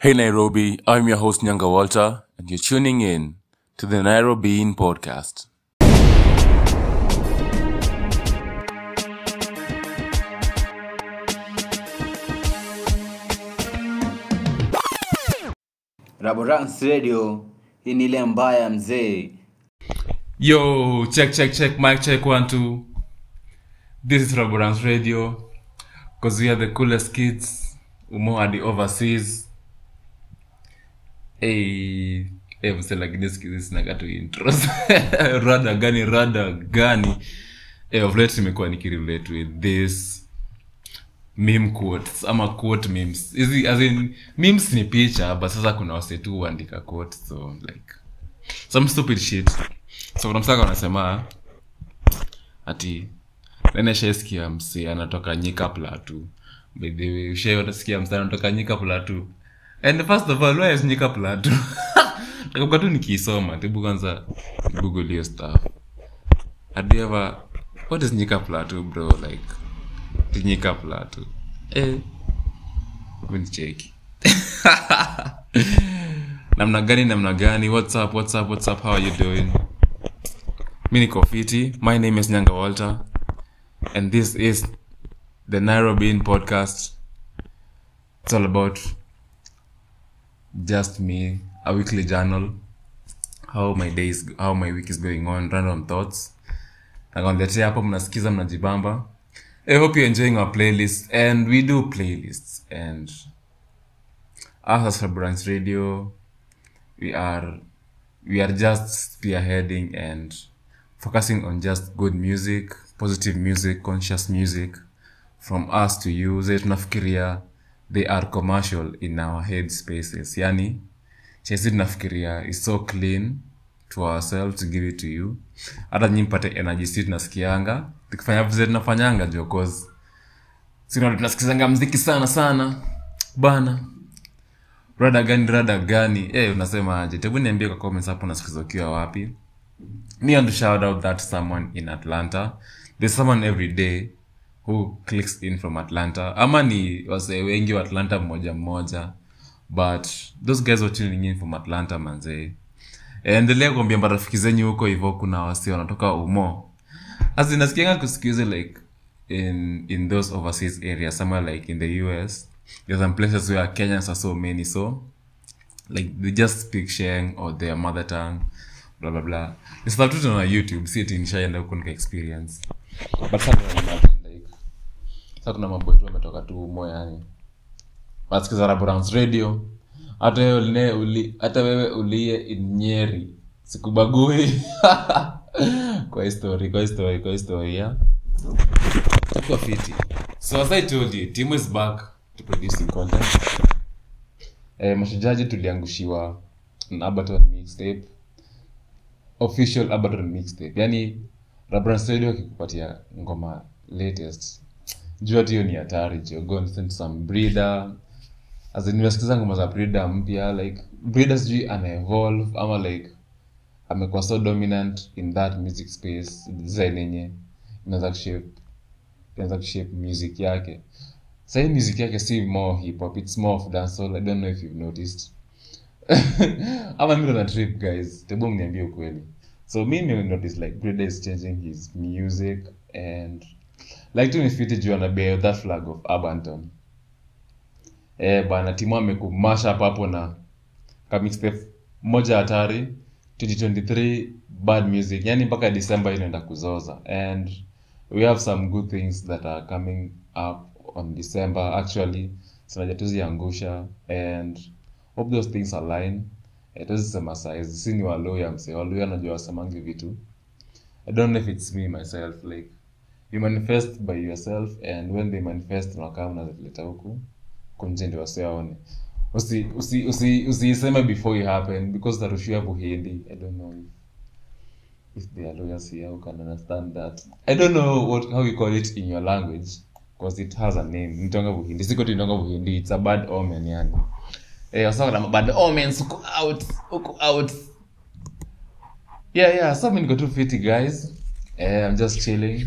Hey Nairobi, I'm your host Nyanga Walter, and you're tuning in to the Nairobi In Podcast. Raborance Radio, hii ni ile mbaya mzee. Yo, check, check, check, mic check, one, two. This is Raborance Radio, because we are the coolest kids, umo hadi overseas. Hey, hey, rada gani, rada gani. Hey, of late nimekuwa nikirelate with this meme quotes ama quote memes. Hizi, as in, memes ni picha, but sasa kuna wase huandika quote so like, some stupid shit. So kuna msaka wanasema ati neneshaskia msi anatoka nyika platu bidhshaiwanasikia msi anatoka nyika platu and first of all where plato nyika tu nikiisoma tibu kwanza google hiyo stuff. You ever what is nyika plato bro? Like tinyika plato eh mnicheki namna gani namna gani? What's up what's how are you doing? Mi niko my name is nyanga walter. And this is the nairobi podcast. It's all about just me a weekly journal how my days how my week is going on random thoughts. Nakonletea hapo mnasikiza mnajibamba. I hope you're enjoying our playlist and we do playlists and us radio we are we are just spearheading and focusing on just good music positive music conscious music from us to you. Zile tunafikiria they are commercial in our head spaces. Yani chesi tunafikiria is so clean to ourselves to give it to you. Hata nyi mpate energy si tunasikianga. Tukifanya vize tunafanyanga jo cause sina tunasikizanga mziki sana sana. Bana rada gani rada gani? Eh unasema aje? Tebu niambie kwa comments hapo unasikiza ukiwa wapi. Me want shout out that someone in atlanta. There's someone every day who clicks in from atlanta? Ama ni wasee wengi wa atlanta mmoja mmoja but those guys were in from atlanta manzee endelea kuambia marafiki zenyu huko hivo kuna wasi wanatoka umo. Azinasikianga kusikuhizi like in in those overseas areas somewhere like in the us there's some places where kenyans are so many so like they just speak sheng or their mother tongue blah blah blah. Youtube si huko nika experience. But sasa kuna mambo yetu ametoka tu umo yani. Wasikiza Raborans radio hata wewe uli hata wewe ulie Nyeri sikubagui. Kwa history kwa history kwa history yeah. Tuko fiti. So as i told you team is back to producing content. Eh mashujaji tuliangushiwa an Abaton mixtape. Official Abaton mixtape. Yani rabrans Radio akikupatia ngoma latest jua tu hiyo ni hatari some breeder. As in nimesikiza ngoma za breeder mpya like breeder sijui ana ama like amekuwa so dominant in that music space design yenye inaweza kushape music yake. Sahii music yake si more hip hop it's more of dancehall. I don't know if you've noticed. Ama mi na trip guys. Tebu mniambie ukweli. So mi notice like Brida is changing his music and like tu nifiti juu anabea that flag of abanton eh bana timu amekumasha hapo na kamixtape moja hatari 2023 bad music. Yani mpaka december inaenda kuzoza. And we have some good things that are coming up on december. Actually sinajatuziangusha and hope those things align. Tuzisema size. Si ni waluya mse waluya anajua wasemangi vitu. I don't know if it's me myself like you manifest by yourself and when they manifest unakaa unazileta huku kunje ndio wase waone usi usi usi usiiseme before it happen because tarushia buhindi i don't know if, if they are lawyers here who can understand that. I don't know what how you call it in your language because it has a name. Nitonga buhindi. Siko tinonga buhindi it's a bad omen yani. Eh wasa kuna bad omens uko out uko out. Yeah yeah so mimi niko to fit guys. Eh, i'm just chilling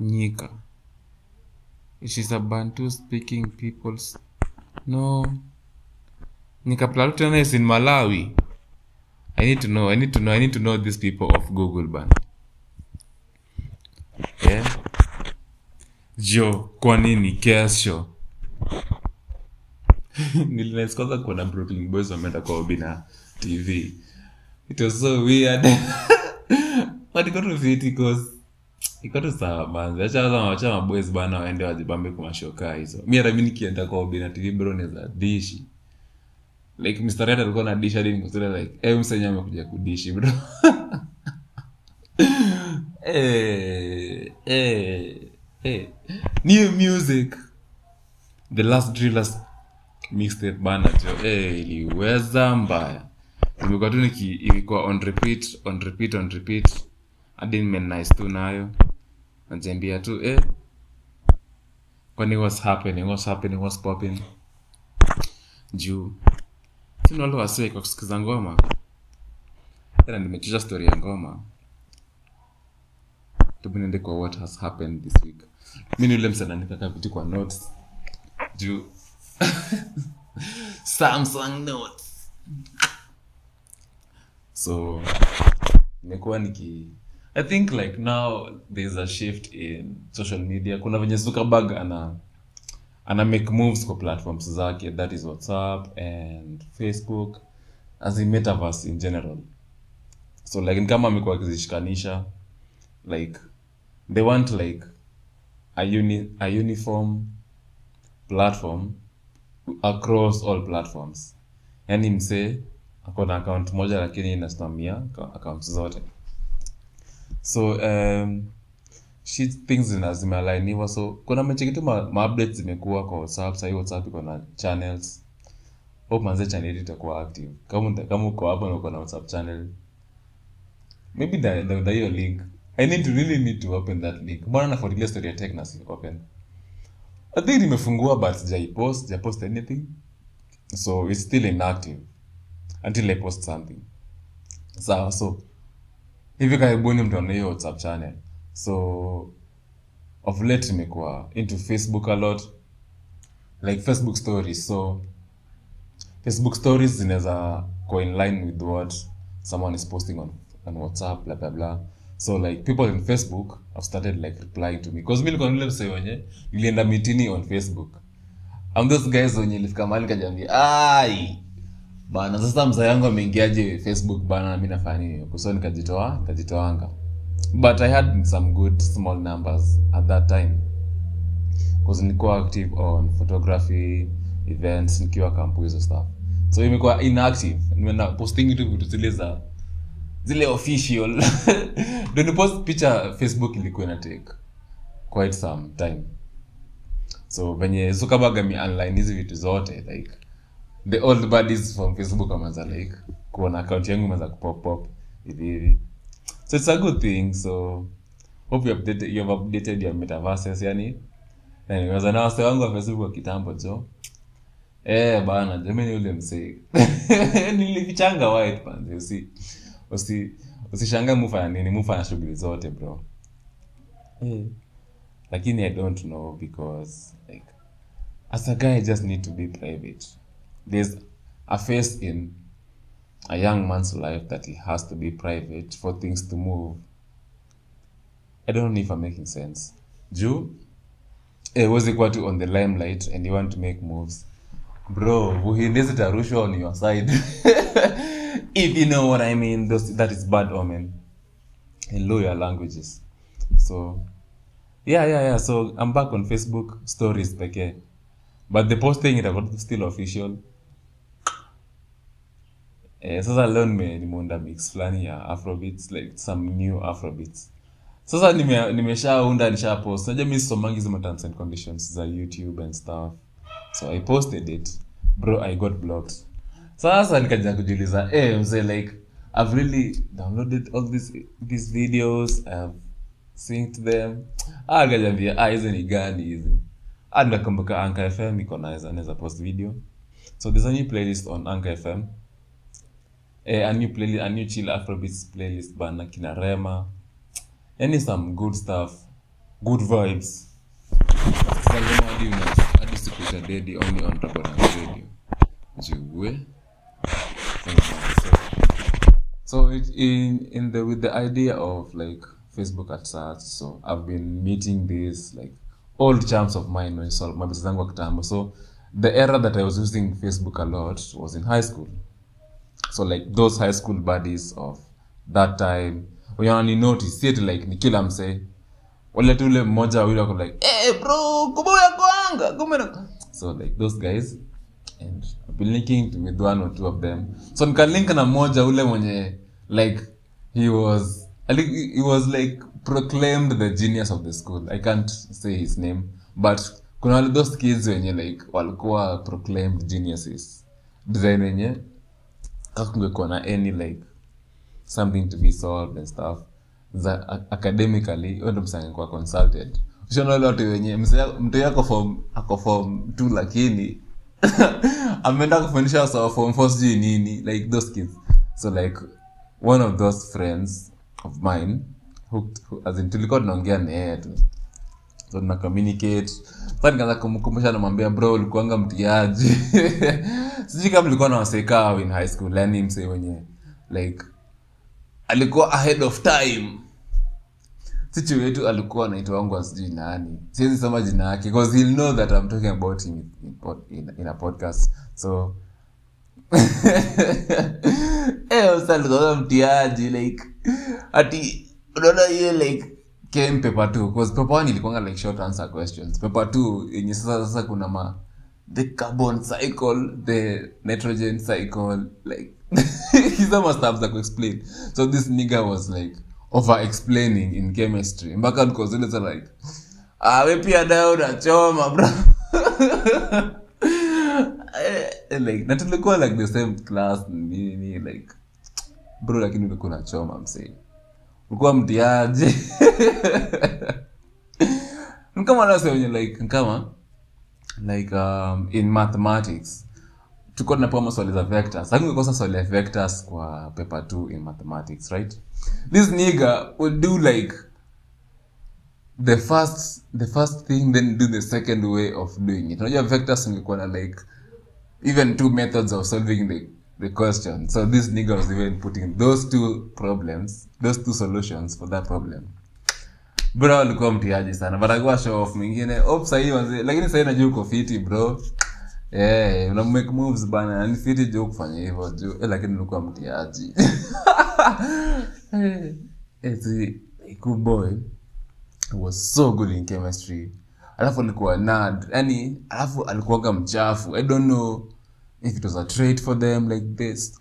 nyika. It is a bantu speaking peoples. No. Plateau tena is in malawi. I need to know i need to know i need to know these people of google ban yeah. Jo kwa nini? Kesho. Nilisikwaza kuona brooklyn boys wameenda kwa obina tv it was so weird. But got to fiti cause iko tu sawa manzi acha maboys bana waende wajibambe kwa hizo. Mi hata mi nikienda kwa obina tv bro dishi. Like mr red alikuwa na dish hadi nikosema like eh msenya amekuja kudishi bro. Eh eh eh. New music. The last drillers mixtape bana jo. Eh iliweza mbaya. Imekuwa tu niki ilikuwa on repeat on repeat on repeat hadi nimenice tu nayo. Najiambia tu eh kwani what's happening? What's happening? What's popping? Juu. Sina kwa kusikiza ngoma. Tena nimechuja story ya ngoma. Tubu kwa what has happened this week. Mi ni ule msananikaka vitu kwa notes. Juu. Samsung notes. So nimekuwa niki i think like now there's a shift in social media. Kuna venye zuckerberg ana ana make moves kwa platforms zake. That is whatsapp and facebook as in metaverse in general. So like kama amekuwa akizishikanisha like they want like a, uni, a uniform platform across all platforms. Yani msee akona account moja lakini inasimamia accounts zote so um, shit things zimealainiwa so kuna mechekitu maupdate ma zimekuwa kwa whatsapp. Sahii whatsapp iko na channels. Hope manze channel itakuwa active. Kama kama uko hapo na uko na whatsapp channel maybe the, the, the your link. I need to really need to open that link. Mbona nafuatilia story ya tech na open? I think nimefungua but sijaipost sijaipost anything. So it's still inactive until i post something. Sawa so hivi karibuni mtaona hiyo whatsapp channel. So of late nimekuwa into facebook a lot. Like facebook stories. So facebook stories zinaweza go in line with what someone is posting on, on whatsapp bla bla bla. So like people in facebook have started like replying to me. Because mi nilikuwa nile wenye nilienda mitini on facebook. Am those guys wenye ilifika mali kajambia ai bana sasa mzaa yangu ameingiaje facebook bana? Mi nafanya nini? Kuso nikajitoa nikajitoanga but i had some good small numbers at that time. Bcause nikuwa active on photography events nikiwa kampu hizo stuff. So imekuwa inactive. Nimeenda posting tu vitu zile za zile official. Ndo nipost picha facebook ilikuwa ina take quite some time. So venye zukabaga mi online hizi vitu zote like the old buddies from facebook wameanza like kuona account yangu imeanza kupop pop. Hivi hivi. So it's a good thing so hope you updated, you have updated your metaverses yani. Nimeanza na wase wangu wa facebook wa kitambo jo. Eh bana jamani ule msee nilifichanga white panze usi usi usishangae mufanya nini mufanya shughuli zote bro. Eh. Lakini i don't know because like as a guy i just need to be private there's a phase in a young man's life that he has to be private for things to move. I don't know if i'm making sense. Juu eh, huwezi kuwa tu on the limelight and you want to make moves. Bro buhindi zitarushwa on your side. If you know what i mean those, that is bad omen. In lawyer languages. So yeah yeah yeah. So i'm back on facebook stories pekee but the posting itakuwa still official. Eh, sasa leo nime- nimeunda mix fulani ya afrobeats like some new afrobeats sasa nime- nimeshaunda nisha post najua mi sisomangi hizo conditions za youtube and stuff. So i posted it. Bro i got blocked. Sasa nikaja kujiuliza eh mzee like i've really downloaded all these these videos. I've synced them. Ah kajambia ah hizi ni gani hizi ah nikakumbuka anka fm iko naweza post video. So there's a new playlist on anka fm eh, a new playlist a new chill afrobeats playlist bana kina rema. Yani some good stuff good vibes. Hadi only on radio jiwe so it, in in the with the idea of like facebook at such so i've been meeting this like old charms of mine when so mabesa zangu wa kitambo. So the era that i was using facebook a lot was in high school. So like those high school buddies of that time wenye wanani notice si like ni kila msee wale tu ule mmoja wawili wako like eh bro kumbe yakwanga kumbe na-" so like those guys and I've been linking to with one or two of them. So nikalink na mmoja ule mwenye like he was he was like proclaimed the genius of the school. I can't say his name but kuna those kids wenye like walikuwa proclaimed geniuses. Design wenye kaka kungekuwa na any like something to be solved and stuff. Za academically huyo ndo msee consulted. Ushaona watu wenye mtu yako form ako form tu lakini ameenda kufundisha sawa form four sijui nini like those kids. So like one of those friends of mine tulikuwa tunaongea na yeye tu. So tuna kumkumbusha namwambia bro ulikuanga mtiaji sijui kama ulikuwa na waseka in high school yani msee wenye like alikuwa ahead of time. Sichu wetu alikuwa anaitwa wangu sijui nani. Siwezi sema jina yake because he'll know that i'm talking about him in, in, in a podcast. So eh usa mtiaji like ati unaona hiyo like came paper two because paper 1 ilikuwa like short answer questions. Paper two yenye sasa sasa kuna ma the carbon cycle the nitrogen cycle like hizo must za kuexplain. So this nigga was like over explaining in chemistry. Mpaka ile like ah pia dawa unachoma bro. Eh, like na tulikuwa like the same class nini like bro lakini ulikuwa unachoma msee ulikuwa mtiaji. Ni kama nase like nkama like um, in mathematics tuko tunapewa maswali za vectors. Hakungekosa swali ya vectors kwa paper 2 in mathematics right? This nigga will do like the first the first thing then do the second way of doing it. Unajua vectors ingekuwa na like even two methods of solving the, the question. So this nigga even putting those two problems those two solutions for that problem. Bro alikuwa mtiaji sana. But akuwa show off mwingine. Op sahii wanzi lakini sahii najua uko fiti bro. Yeah, una make moves bana. Ni fiti juu kufanya hivyo juu. Eh, lakini ulikuwa mtiaji. Eti eh, see, boy was so good in chemistry. Alafu alikuwa nad yani alafu alikuwaga mchafu. I don't know if it was a trait for them like this.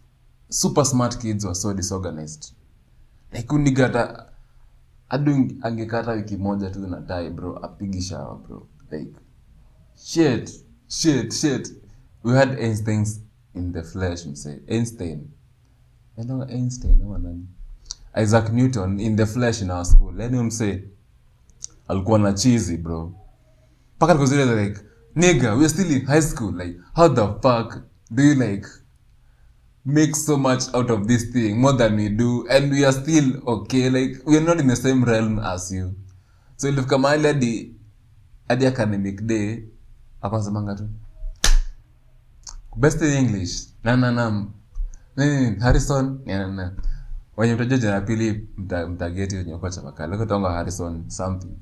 Super smart kids were so disorganized. Like unigata hadi angekata wiki moja tu na tai bro apigi shawa bro. Like shit shit shit. We had einsteins in the flesh mse einstein. Ano einstein ama isaac newton in the flesh in our school. Yani mse alikuwa na chizi bro. Mpaka like nigga we're still in high school. Like how the fuck do you like make so much out of this thing more than we do? And we are still okay like we are not in the same realm as you. So ilifika mahali hadi hadi academic day akasemanga tu. Best in english. Na na na. Nini harrison. Na na na. Wenye mtajua jina pili mtageti wenye kocha makali kutonga harrison something.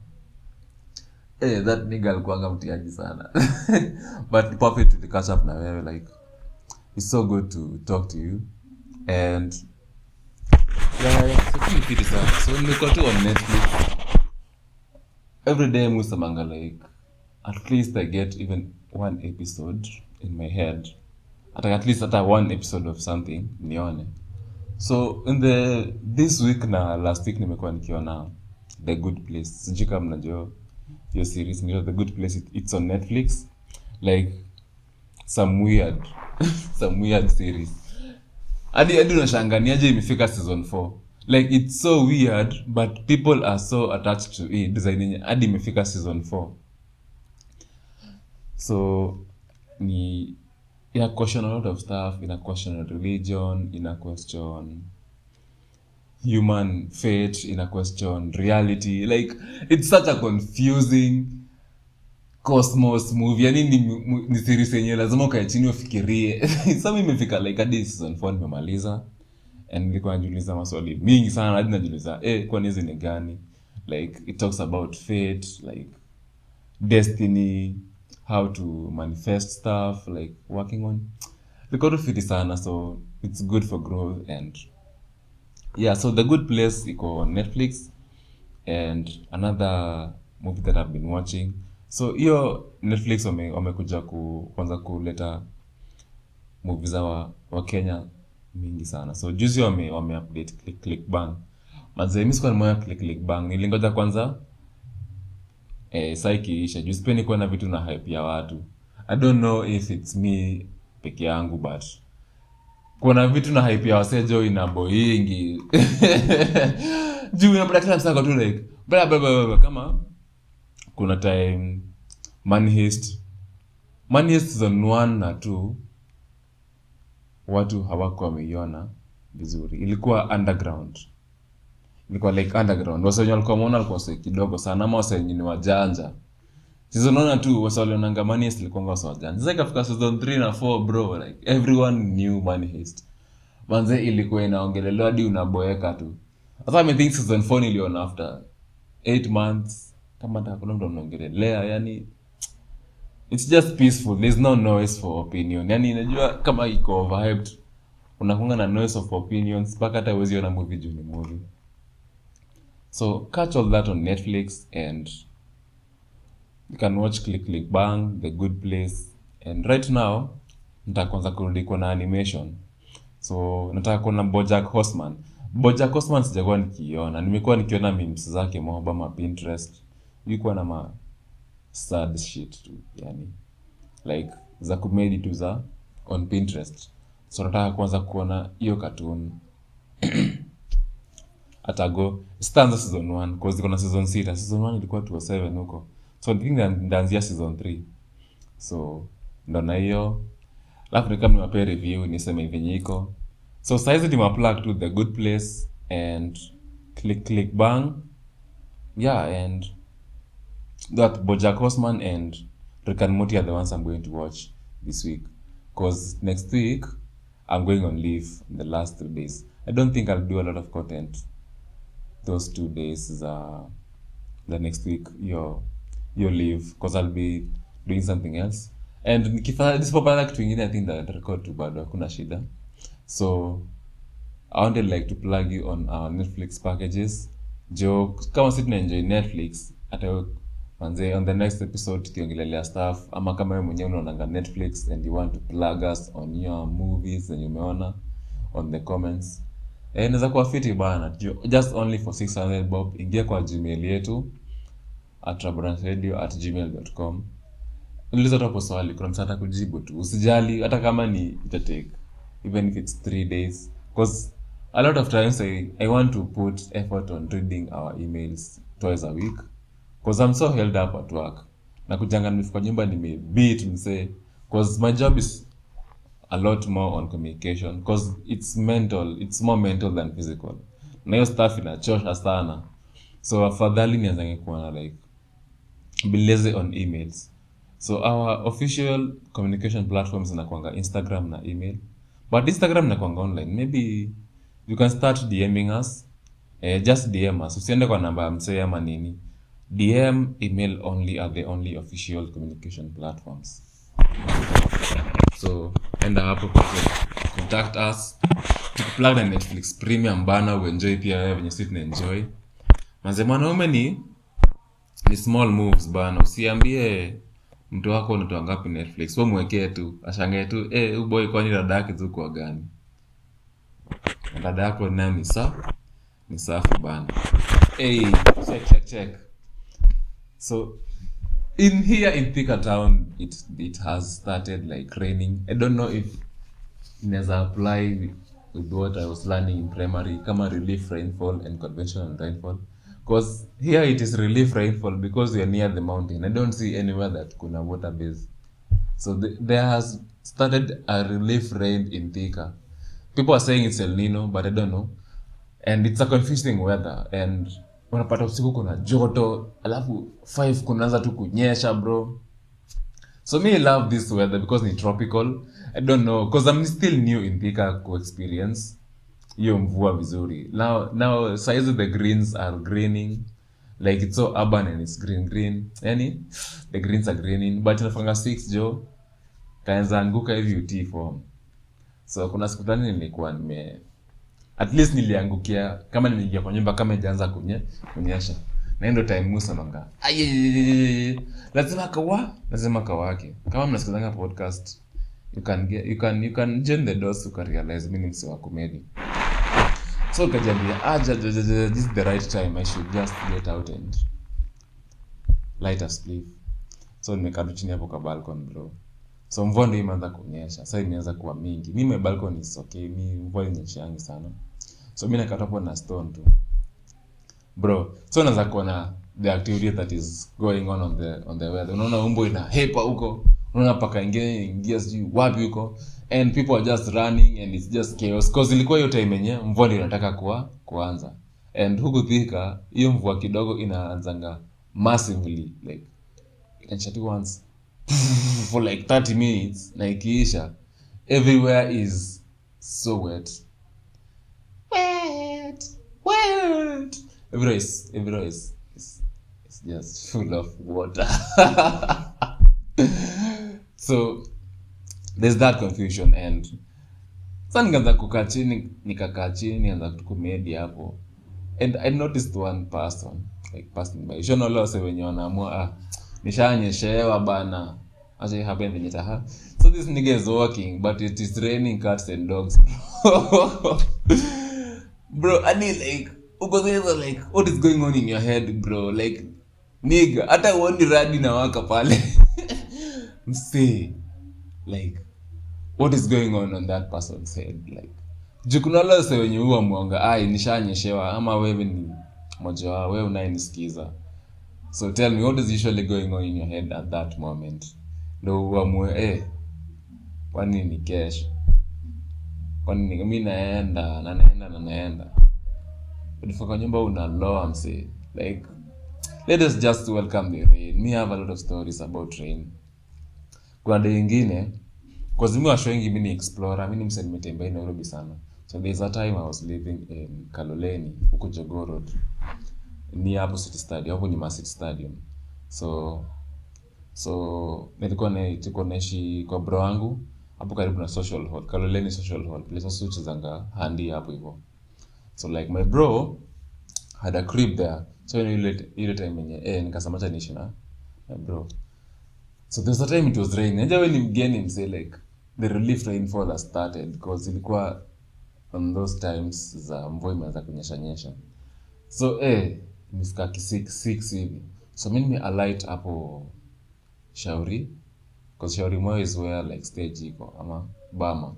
Hey, that nigga alikuanga mtiaji sana. But perfect to up na wewe like it's so good to talk to you. And yeah, fiti sana. So nilikuwa every day musamanga like at least i get even one episode in my head. Hata at least hata one episode of something nione. So in the this week na last week nimekuwa nikiona the good place. Sijui kama mnajua hiyo series. Inaitwa the good place It- it's on netflix. Like some weird some weird series. Hadi hadi unashanganiaje imefika season 4 like it's so weird but people are so attached to it design yenye hadi imefika season 4 so ni ina question a lot of stuff ina question religion ina question human fate ina question reality. Like it's such a confusing cosmos movie. Yani ni, ni series yenye lazima ukae chini ufikirie. Sasa imefika like hadi season 4 nimemaliza. And nilikuwa najiuliza maswali mingi sana hadi najiuliza eh kwani hizi ni gani? Like it talks about fate like destiny how to manifest stuff like working on. Liko tu sana so it's good for growth and yeah so the good place iko netflix and another movie that i've been watching so hiyo netflix wame- wamekuja ku, kwanza kuleta movie za wa, wa kenya mingi sana. So juzi wame, wame update click, click bang. Mazee nimeona click click bang. Nilingoja kwanza eh, saa ikiisha. Juu sipendi kuwa na vitu na hype ya watu. I don't know if it's me peke yangu but kuna vitu na hype ya wasejo ina boingi juu unapata kila msako tu like bla bla bla kama kuna time manhist manhist season 1 na 2 watu hawakuwa wameiona vizuri. Ilikuwa underground. Ilikuwa like underground. Wase walikuwa wameona walikuwa wase kidogo sana ama wase wenye ni wajanja. Season one two wase walionanga manhist heist ilikuwa wase wajanja. Sasa ikafika season 3 na 4 bro like everyone knew manhist manze ilikuwa inaongelelewa hadi unaboeka tu. Sasa i season 4 niliona after 8 months kama hata mtu anaongelelea yani it's just peaceful. There's no noise for opinion. Yani inajua kama iko overhyped unakunga na noise of opinions mpaka hata uwezi ona movie juu ni movie. So catch all that on netflix and you can watch click click bang the good place. And right now nataka kwanza kurudi kuona animation. So nataka kuona bojack horseman. Bojack horseman sijakuwa nikiiona. Nimekuwa nikiona memes zake moba pinterest ilikuwa na ma sad shit tu yani like za kumedi tu za on pinterest. So nataka kwanza kuona hiyo katun atago stanza season 1 cause iko na season 6 season 1 ilikuwa 207 huko. So ndaanzia season 3 so ndo na hiyo. Alafu nikam niwapee review niseme venye iko so saizi nimeplug to the good place and click click bang. Yeah and that bojack horseman and rick and morty are the ones i'm going to watch this week. Because next week i'm going on leave the last three days. I don't think i'll do a lot of content those two days uh, the next week your your leave because i'll be doing something else. And nikifanya nisipopata kitu ingine i think that record tu bado shida. So i wanted like to plug you on our netflix packages. Jo kama si tunaenjoy netflix. Hata manze on the next episode tukiongelelea staff ama kama we mwenyewe unaonanga netflix and you want to plug us on your movies zenye umeona on the comments. Eh, inaweza kuwa fiti bana. Just only for 600 bob. Ingia kwa gmail yetu at at gmail.com uliza swali kuna msata kujibu tu. Usijali hata kama ni itatake even if it's three days. Because a lot of times I, i want to put effort on reading our emails twice a week because i'm so held up at work. Na kujanga nimefika nyumba nimebeat msee. Because my job is a lot more on communication. Because it's mental it's more mental than physical. Na hiyo stuff inachosha sana. So afadhali nianzange kuwa like be on emails. So our official communication platforms inakwanga instagram na email. But instagram inakwanga online. Maybe you can start dming us. Eh, just dm us. Usiende kwa namba ya msee nini dm email only are the only official communication platforms. So enda hapo contact us. Tukuplug na netflix premium bana uenjoy pia wewe venye sisi tunaenjoy. Manze mwanaume ni ni small moves bana usiambie mtu wako unatoa ngapi netflix. Wewe mwekee tu ashangae tu eh huyu boy kwani dada yake tu kwa gani? Dada yako nani? sa ni safi bana hey, check check check so in here in Thika town it it has started like raining. I don't know if inaweza apply with what i was learning in primary kama relief rainfall and conventional rainfall. Because here it is relief rainfall because we are near the mountain. I don't see anywhere that kuna water base. So the, there has started a relief rain in thika. People are saying it's el nino but i don't know. And it's a confusing weather. And unapata usiku kuna joto alafu 5 kunaanza tu kunyesha bro. So me love this weather because ni tropical. I don't know because i'm still new in thika kuexperience hiyo mvua vizuri. Now now size the greens are greening. Like it's so urban and it's green green. Yani the greens are greening. But nafanga 6 jo kaanza anguka hivi utii form. So kuna siku fulani nilikuwa nime at least niliangukia kama nimeingia kwa nyumba kama ijaanza kunye kunyesha na hiyo time musa manga lazima kawa lazima kawake. Kama mnasikizanga podcast you can get, you can you can join the doors realize mimi ni wa comedy. So ukajambia ah this is the right time i should just get out and light a spliff so nimekaa chini hapo kwa balcony bro so mvua ndio imeanza kunyesha. Sasa imeanza kuwa mingi. Mi my balcony is okay. Mi mvua inyeshangi sana. So mi nakata hapo na stone tu. Bro so unaweza kuona the activity that is going on on the on the weather. Unaona umbo ina hepa huko. Unaona paka ingine ingia sijui wapi huko. And people are just running and it's just chaos. Cause ilikuwa hiyo time yenye mvua ndio inataka kuwa kuanza. And huku thika hiyo mvua kidogo inaanzanga massively like inachati once for like 30 minutes. Na ikiisha everywhere is so wet. Wet. Wet. Everywhere is everywhere is, is, is just full of water. So there's that confusion and sa nikaanza kukaa chini nikakaa chini nianza kutukumedi hapo. And i noticed one person like passing by. Shonolose wenye wanaamua ah, nishanyeshewa bana. Acha happen venye taha so this nigga is walking but it is raining cats and dogs bro. Ani like uko like what is going on in your head bro? Like nigga hata uoni radi na waka pale. Msee like what is going on on that person's head like? Jukunalose wenye huwa mwanga ai nishanyeshewa ama wewe ni moja wao wewe unayenisikiza so tell me what is usually going on in your head at that moment? Ndo uamue eh, kwani ni kesho? Kwani mi naenda na naenda na nyumba unaloa msee like let us just welcome the rain. Me have a lot of stories about rain. Kuna day ingine cause mi washo wengi mi ni mse nimetembea nairobi sana. So there's a time i was living in kaloleni huko jogoo road ni hapo city stadium hapo ni ya stadium. So so nilikuwa tulikuwa naishi kwa bro wangu hapo karibu na social hall. Kaloleni social hall. Place sasa uchezanga handi hapo hivyo. So like my bro had a crib there. So ile ile time yenye eh nikasema niishi na my bro. So there's a time it was raining. najua wewe ni mgeni msee like the relief rainfall has started because ilikuwa on those times za mvua imeanza kunyesha nyesha. So eh imefika ki 6 6 hivi. So mi alight hapo shauri. Cause shauri moyo is where like stage iko ama bama.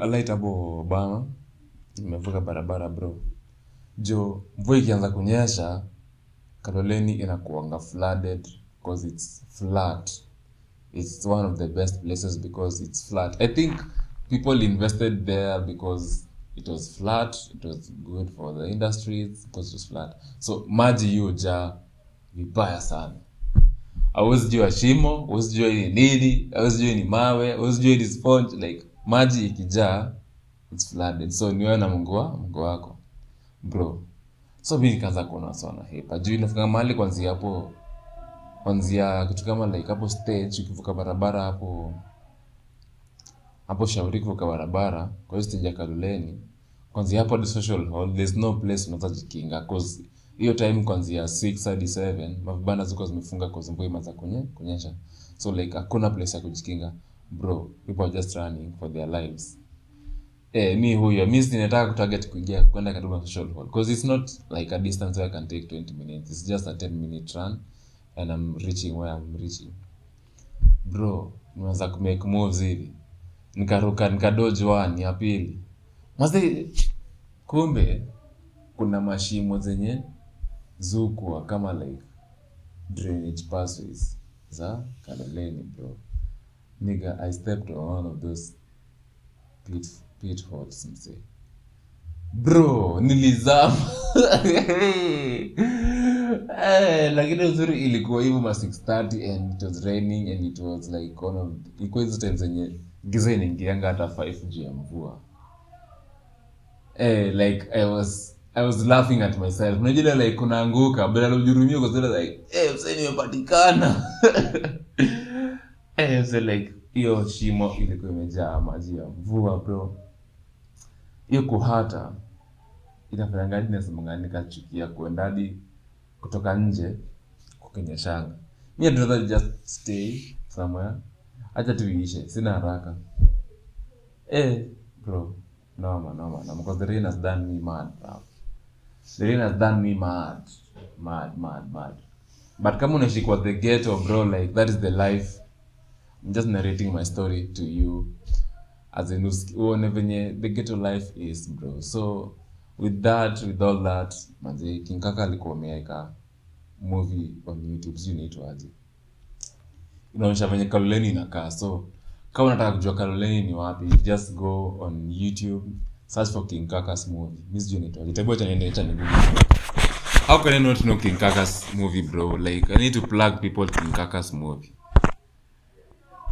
Alight hapo bama. Nimevuka barabara bro. Jo mvua ikianza kunyesha kaloleni inakuanga flooded cause it's flat. It's one of the best places because it's flat. I think people invested there because it was flat it was good for the industries because it was flat. So maji hiyo jaa vibaya sana. Awezijua shimo awezijua ni nini awezijua ni mawe awezijua ni sponge like maji ikijaa it's flooded. So niwe na mungu mungu wako. Bro. So mi nikaanza kuona sana hepa juu inafika mahali kwanzia hapo kwanzia kitu kama like hapo stage ukivuka barabara hapo hapo shauri kuvuka barabara kwa kaluleni. Kwanzia hapo hadi social hall there's no place unaweza jikinga cause hiyo time kwanzia 6 hadi 7 mavibanda ziko zimefunga cause mvua kunyesha. So like hakuna place ya kujikinga. Bro people are just running for their lives. Eh mi huyo mi sinataka kutarget kuingia kwenda karibu social hall. Because it's not like a distance where I can take 20 minutes. It's just a 10 minute run and I'm reaching where I'm reaching. Bro nimeanza kumake moves hivi nikaruka nikadoji wani ya pili. Mazi kumbe kuna mashimo zenye zukwa kama like drainage pathways za kaloleni bro. Niga i stepped on one of those pit, pit msee bro nilizama. Eh, lakini uzuri ilikuwa hivyo ma 630 and it was raining and it was like one of ilikuwa hizo time zenye giza inaingianga hata 5 juu ya mvua. Eh, like i was i was laughing at myself. Unajua like kunaanguka badala ujurumie kwa sababu like eh msee nimepatikana. Eh msee like hiyo shimo ilikuwa imejaa maji ya mvua bro. Hiyo kuhata inafanyanga nasemanga nikachukia kuenda hadi kutoka nje kukenyeshanga mi just stay somewhere acha tuishe sina haraka. Eh bro noma noma noma because the rain mad bro. The me mad mad mad mad. But kama unaishi kwa the ghetto bro like that is the life. I'm just narrating my story to you. As in uone venye the ghetto life is bro. So with that with all that manze kinkaka alikuwa movie on youtube sijui inaitwaje inaonyesha venye kaloleni inakaa. So kama unataka kujua kaloleni ni wapi just go on youtube search for king kakas movie mi sijui acha niende acha nigoogle how can i not know king kakas movie bro? Like i need to plug people king kakas movie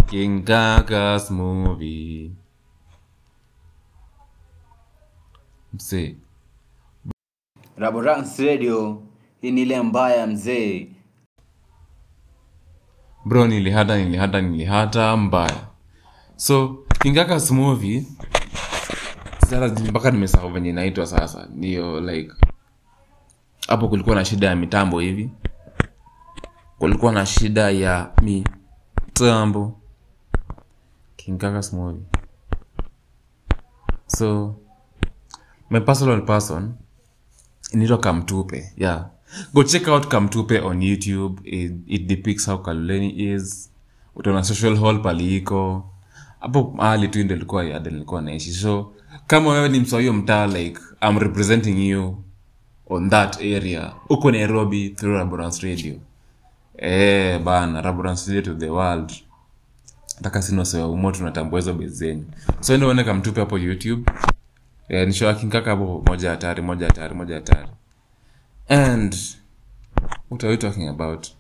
king kakas movie msee. Raborans Radio. Hii ni ile mbaya mzee. Bro nilihata nilihata nilihata mbaya. So kingakas movie mpaka nimesahau venye inaitwa sasa. Ndio like hapo kulikuwa na shida ya mitambo hivi. Kulikuwa na shida ya mitambo. Kingakas movie so my personal person inaitwa kamtupe. Yeah go check out kamtupe on youtube. It, it depicts how kaluleni is. Utaona social hall paliiko hapo mahali tu ndelikuwa yade nilikuwa naishi. So kama wewe ni msawio mtaa like i'm representing you on that area. Huko nairobi through raborance radio. Eh bana raborance radio to the world. Nataka sinosewaumo tunatambua hizo so ende uone kamtupe hapo youtube. Yeah, ni show ya King Kaka hapo moja hatari moja hatari moja hatari and what are we talking about?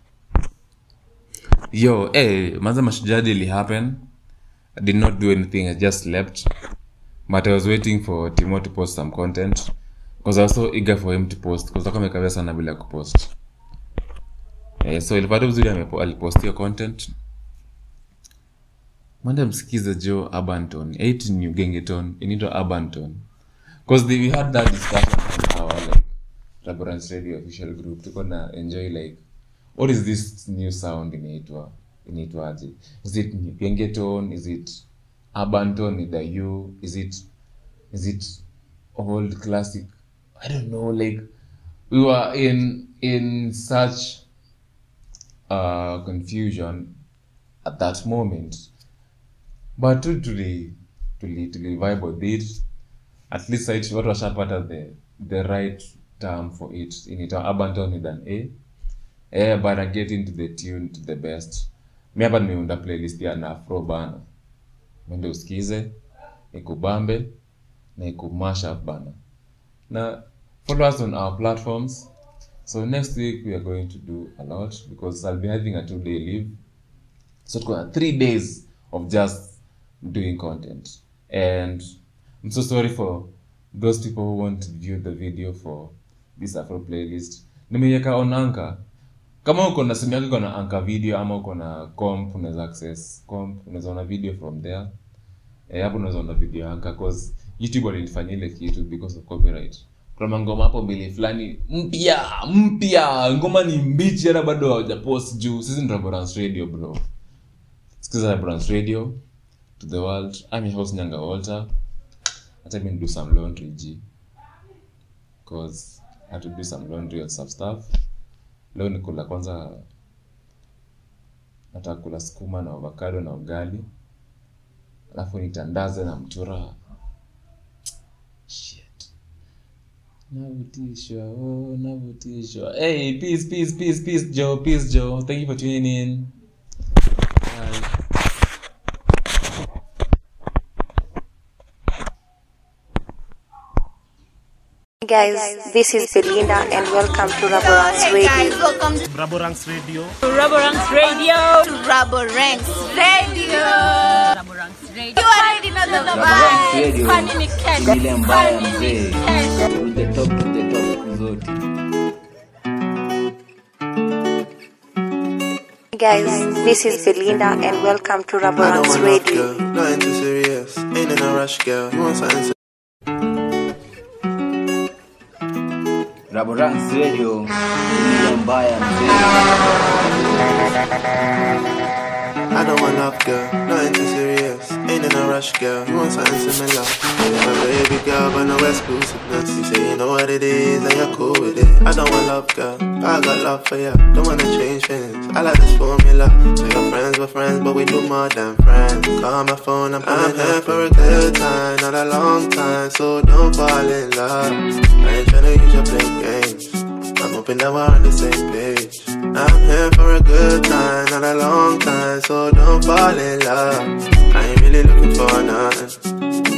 Yo hey, maza mashujadili happen. I did not do anything i just slept. But i was waiting for timo to post some content. Because i was so eager for him to post because alikuwa sana bila kupost. Eh, so ilipata vizuri alipost hiyo content. Mwende msikize jo abanton 8 new gengeton inaitwa abanton. Because we had that discussion Raborance radio official group tuko na enjoy like what is this new sound inaitwa inaitwaje is it gengeton is it abanton ithe the u is it is it old classic? I don't know like we were in in such uh confusion at that moment. But tu tuli tuli tuli vibe with it. At least site watu washapata the the right term for it inaitwa abandon with an a. Eh but I get into the tune to the best. Mi hapa nimeunda playlist ya na afro bana mwende usikize ikubambe na ikumash up bana na follow us on our platforms. So next week we are going to do a lot because i'll be having a two day leave. So tukona three days of just doing content. And i'm so sorry for those people who want to view the video for this afro playlist. Nimeiweka on anka kama uko na simu yako na anka video ama uko na comp unaweza access comp unaweza ona video from there. Eh, hapo unaweza ona video anka cause youtube walinifanyia ile kitu because of copyright. Kuna mangoma hapo mbili fulani mpya mpya. Ngoma ni mbichi hata bado hawajapost juu. Sisi ndio Raborance radio bro. Sikiza Raborance radio to the world. I'm your host nyanga walter. Hata mi do some laundry g. Cause had to do some laundry and some stuff. Leo ni kula kwanza nataka kula sukuma na avocado na ugali. Alafu nitandaze na mtura. Shit. navutishwa oh, navutishwa hey peace peace peace peace joe peace joe. Thank you for tuning in guys, this is Belinda and welcome to Rubberance Radio. Hey guys, welcome to Raborang's Radio. Rubberance Radio. To Rubberance Radio. Rubberance Radio. You already know the Rubberance vibes. Radio. Funny ni cash. Ni ile mbaya Funny mzee. ni cash. To the top, to the top zote. Hey guys, this is Belinda and welcome to I don't Rubberance want love, Radio. girl. Nothing too serious. Ain't in a rush, girl. You want something Rubberance Radio. Mbaya mzee. I don't want love, girl. Rush, girl. You want something similar? Yeah, my baby girl, but no exclusiveness. You say you know what it is and you're cool with it. I don't want love, girl. I got love for you. Don't wanna change things. I like this formula. So your friends were friends, but we do more than friends. Call my phone, I'm, I'm here for a good time, not a long time. So don't fall in love. I ain't tryna use your play games. I'm hoping that we're on the same page. I'm here for a good time, not a long time, so don't fall in love. I ain't really looking for nothing.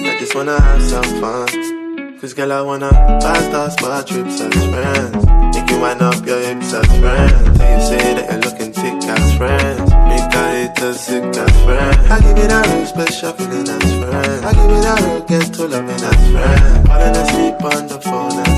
I just wanna have some fun. Cause girl, I wanna buy star spot trips as friends. Make you wind up your hips as friends. Till you say that you're looking thick as friends. Make I hate us sick as friends. I give it a real special feeling as friends. I give it a real get to loving as friends. Falling asleep on the phone as.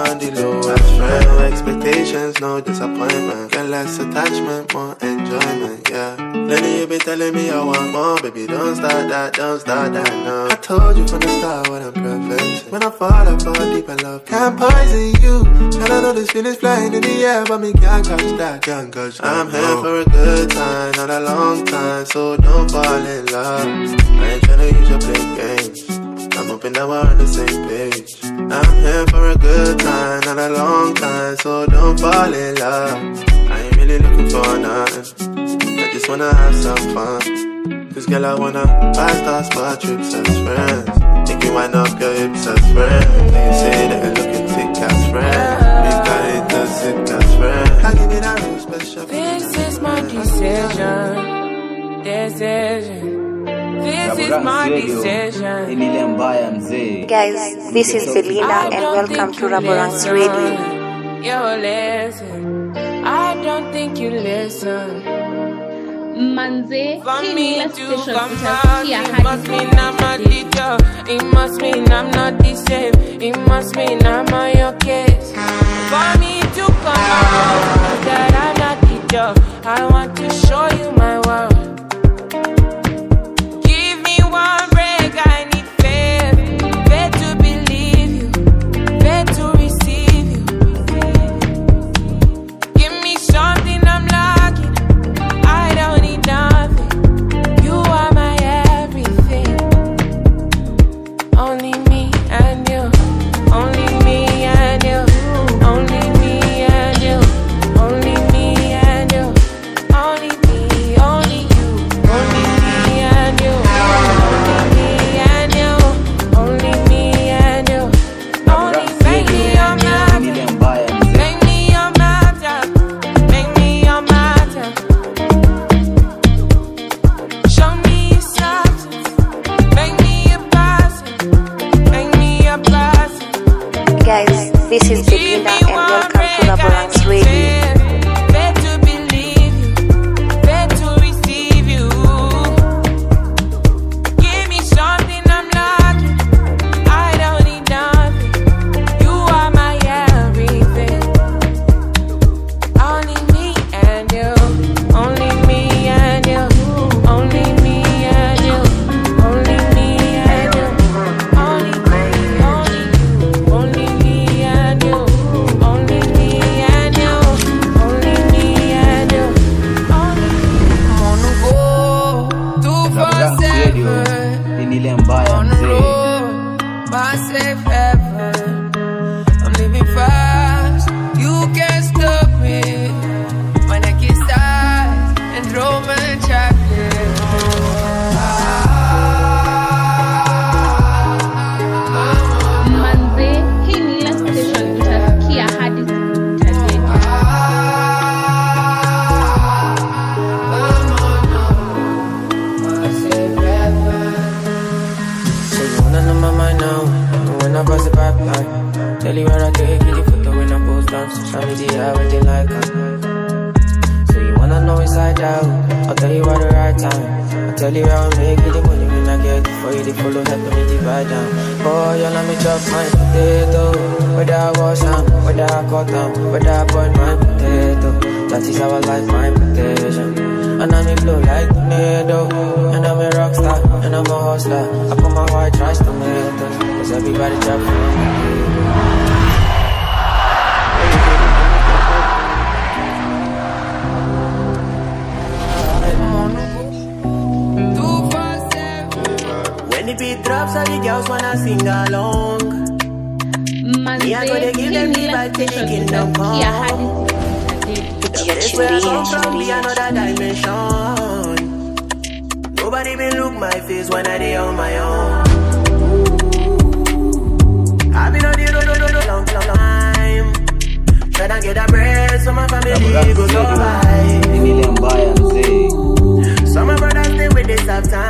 On the. No expectations, no disappointment. Get less attachment, more enjoyment, yeah. Lately you be telling me I want more, baby. Don't start that, don't start that, no. I told you from the start what I'm preventing. When I fall, I fall deep in love. Can't poison you. And I know this feeling's flying in the air, but me can't catch that, can't catch that. I'm here for a good time, not a long time, so don't fall in love. I ain't tryna use your play games. I'm hoping that we're on the same page. I'm here for a good time, not a long time, so don't fall in love. I ain't really looking for nothing. I just wanna have some fun. Cause girl, I wanna buy star spot trips as friends. Make you wind up your hips as friends. And you say that you're looking thick as friends. Make I hate us sick as friends. I give it a real special This is my decision. Decision. This is my Radio. Ni decision. ile mbaya mzee. Guys, this is Belinda and welcome to you Rubberance listen. Radio. You listen. I don't think you listen. manze For me to come utasikia it must hadi mean I'm not the job. It must mean I'm not the same. It must mean I'm on your case. For me to come out, that I'm not the job. I want to show you my world. the my safe heaven. Media, like. uh. So you wanna know inside out? I'll tell you at the right time. I'll tell you how I make it, the money when I get for you, the follow help me divide down. Boy, you let me chop my potato. Whether I wash them, whether I cut them, whether I burn my potato. That is how I like my protection. And I'm in flow like tornado. And I'm a rock star, and I'm a hustler. I put my white trash tomatoes. Cause everybody chop from me. Drops, all the girls wanna sing along. Me, I go to give them the vibe till the kingdom come. The place where I come from be another dimension. Nobody been look my face when I dey on my own. I've been on the road, road, road, road, long, long time. Tryna get a bread so my family go survive. Ile. Some of my brothers stay with this have time.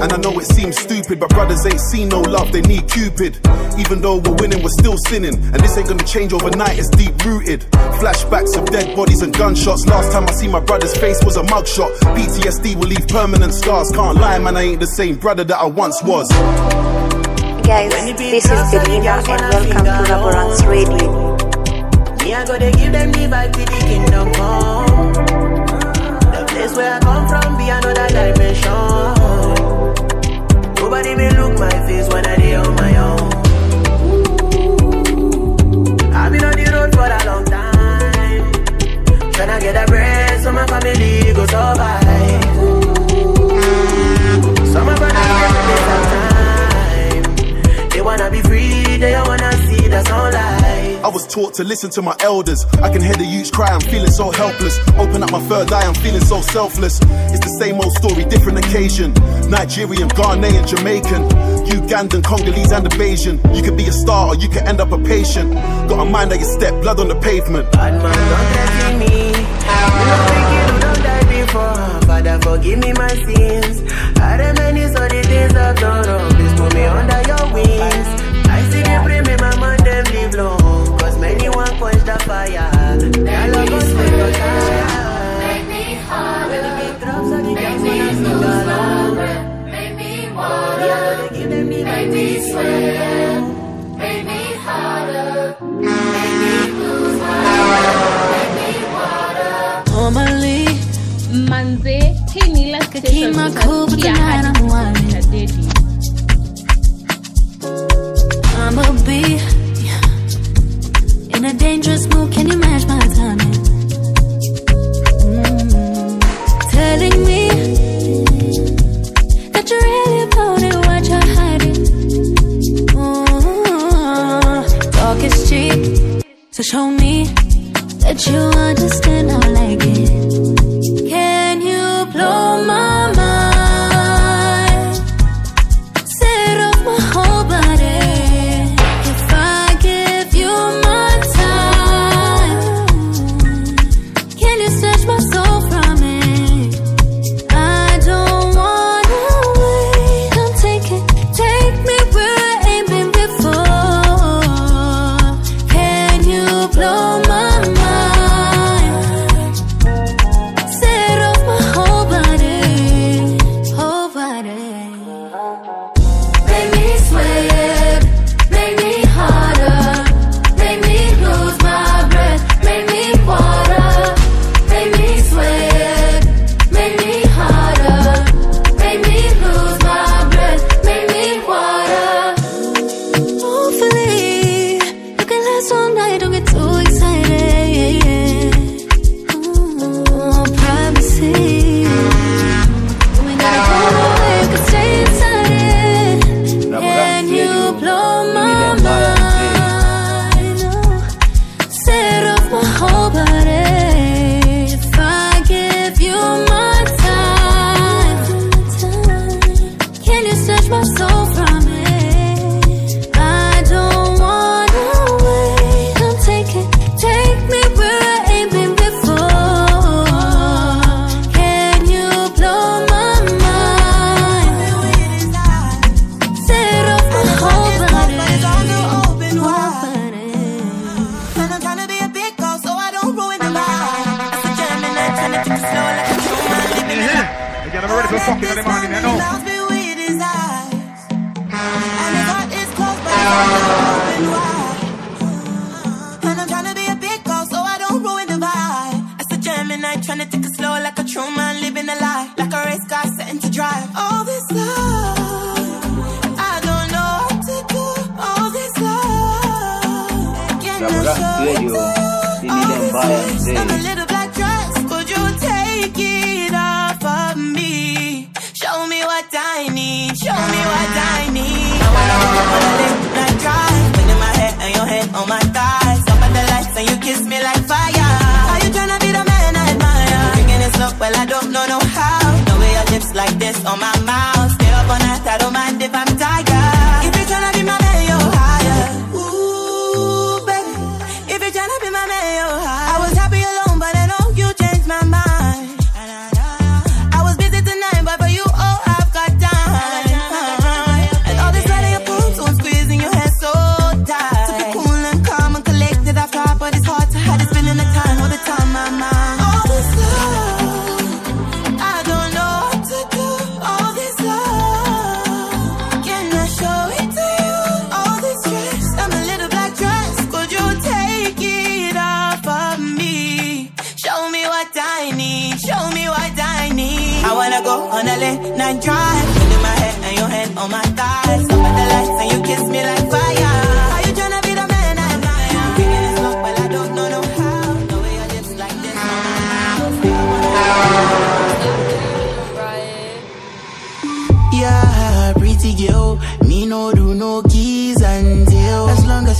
And I know it seems stupid, but brothers ain't seen no love, they need Cupid. Even though we're winning, we're still sinning. And this ain't gonna change overnight, it's deep rooted. Flashbacks of dead bodies and gunshots. Last time I see my brother's face was a mugshot. PTSD will leave permanent scars. Can't lie, man, I ain't the same brother that I once was. Guys, this is Belinda and welcome to Raborang's Radio. Me, I go to give them the vibe till the kingdom come. The place where I come from be another dimension. Nobody may look my face when I dey on my own. I've been on the road for a long time. Tryna get a bread so my family go survive. Some of my time. They wanna be free, they wanna. I was taught to listen to my elders. I can hear the youths cry, I'm feeling so helpless. Open up my third eye, I'm feeling so selfless. It's the same old story, different occasion. Nigerian, Ghanaian, Jamaican, Ugandan, Congolese, and a Bayesian. You could be a star or you could end up a patient. Got a mind that you step, blood on the pavement. Bad man, don't let me. You don't die before. Father, forgive me my sins. I reminisce all the things I've done. Please put me under your wings. I see them bring me, my man, them live long quench the fire. Girl, I'm gonna. Make me Make me water. Make me sweat. Make me. Make me lose my Make me water. Normally, manze, hii ni. just move, can you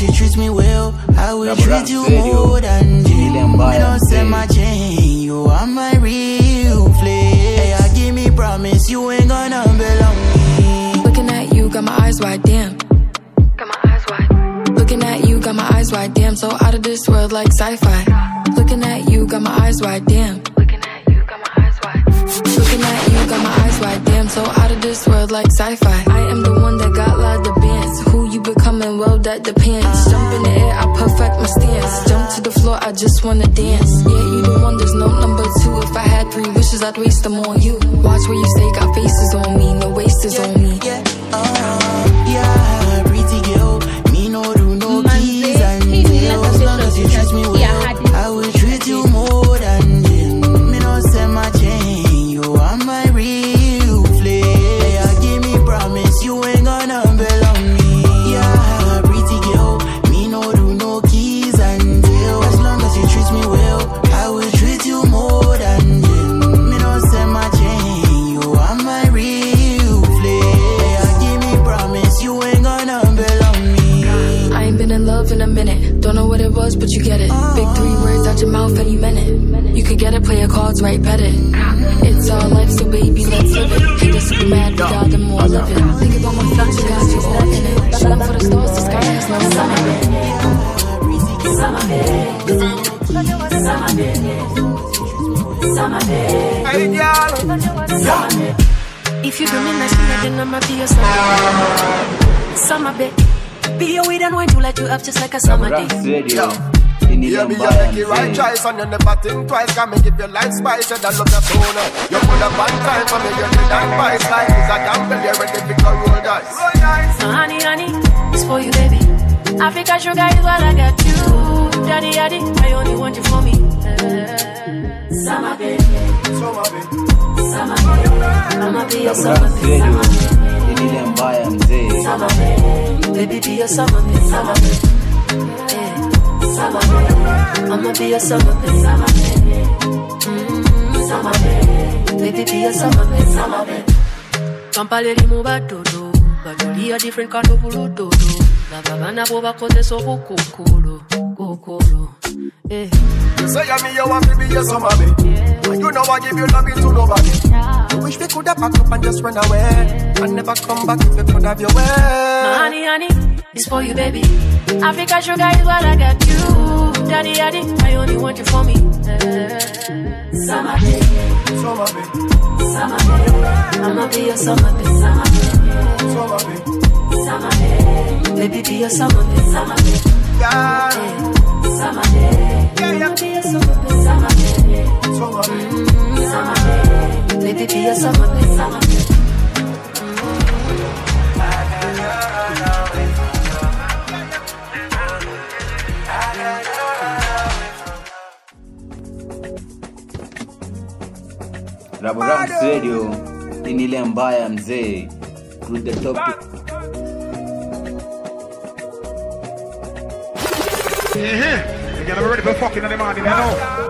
you treat me well, I will Rap treat you more than jail. Ile Me don't say my chain, you are my real flex. Yeah, give me promise you ain't gonna belong me. Looking at you, got my eyes wide, damn. Got my eyes wide. Looking at you, got my eyes wide, damn. So out of this world like sci-fi. Looking at you, got my eyes wide, damn. Looking at you, got my eyes wide. Looking at you, got my eyes wide, damn. So out of this world like sci-fi. You becoming? Well, that depends. Jump in the air, I perfect my stance. Jump to the floor, I just wanna dance. Yeah, you one, there's no number two. If I had three wishes, I'd waste them on you. Watch where you stay, got faces on me, no wastes on me. Yeah, pretty uh-huh. Play your cards right, bet it. It's our life, so baby, let's live it. Hate us super mad, we got them all living. Think about my future, got you all in it. Shoot for the stars, the sky has no girl. If you do me nice, then I'ma be your summer. Summer babe. Be your weed and wine to let you up just like a summer day. Rap Radio hii ni Yeah, me you make it right choice and you never think twice. Can me give you life spice and I love your tone. Eh? You put a one time for me, you did that twice. Life is a gamble, you're ready to go roll dice. Roll dice. So honey, honey, it's for you, baby. Africa sugar is what I got you. Daddy, daddy, I only want you for me. Summer baby, Summer baby. summer baby. I'ma be your summer Rap baby. Radio hii ni ile mbaya mzee Summer baby, baby be your summer baby. Summer baby, yeah. Summer baby, I'ma be your summer baby. Summer baby, mm, summer baby, baby be your summer baby. Summer baby. Kampala erimu badodo batoliya different kind of ludodo laba abaana bo bakozesa obukukulu kukulu eh. Say yeah, me you want to be your summer baby. And you know I give you loving to nobody. I wish we could have packed up and just run away. And never come back if we could have your way. honey, honey, it's for you, baby. Africa sugar is what I got you. Daddy, daddy, I only want you for me. Eh. Summer baby, Summer baby. summer baby, I'ma be your summer baby. Summer baby, Summer baby. summer baby, baby be your summer baby. Summer baby, eh. summer baby, Yeah, yeah. Be your summer baby. Summer baby, Mm, Baby, be a summer baby. Raborams Radio ni ile mbaya mzee. To the topic.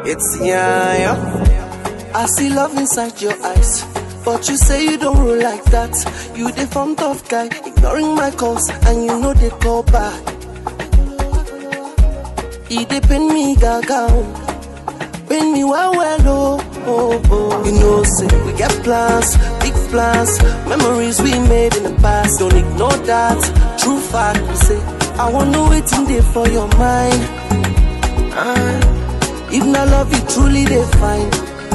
It's yeah, yeah. I see love inside your eyes. But you say you don't roll like that. You the front tough guy, ignoring my calls, and you know they call back. He dey pain me gaga, pain me well well oh, oh oh. You know say we get plans, big plans, memories we made in the past. Don't ignore that. True fact, we say I wanna wait in there for your mind. Ah. If not love you truly define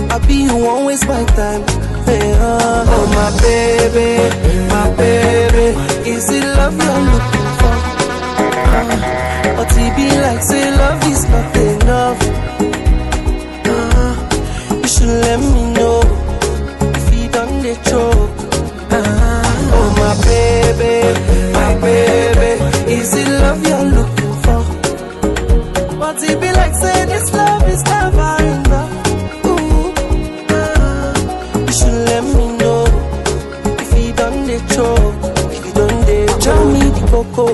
I be you waste my time hey, uh, Oh my baby, my baby Is it love you're looking for? Uh, but it be like say love is not enough should let me know If you done the choke uh, Oh my baby, my baby Is it love you're looking for? But it be like say this love is never enough. Ooh, ah. you should let me know if you done the choke, if you done the tell me the coco.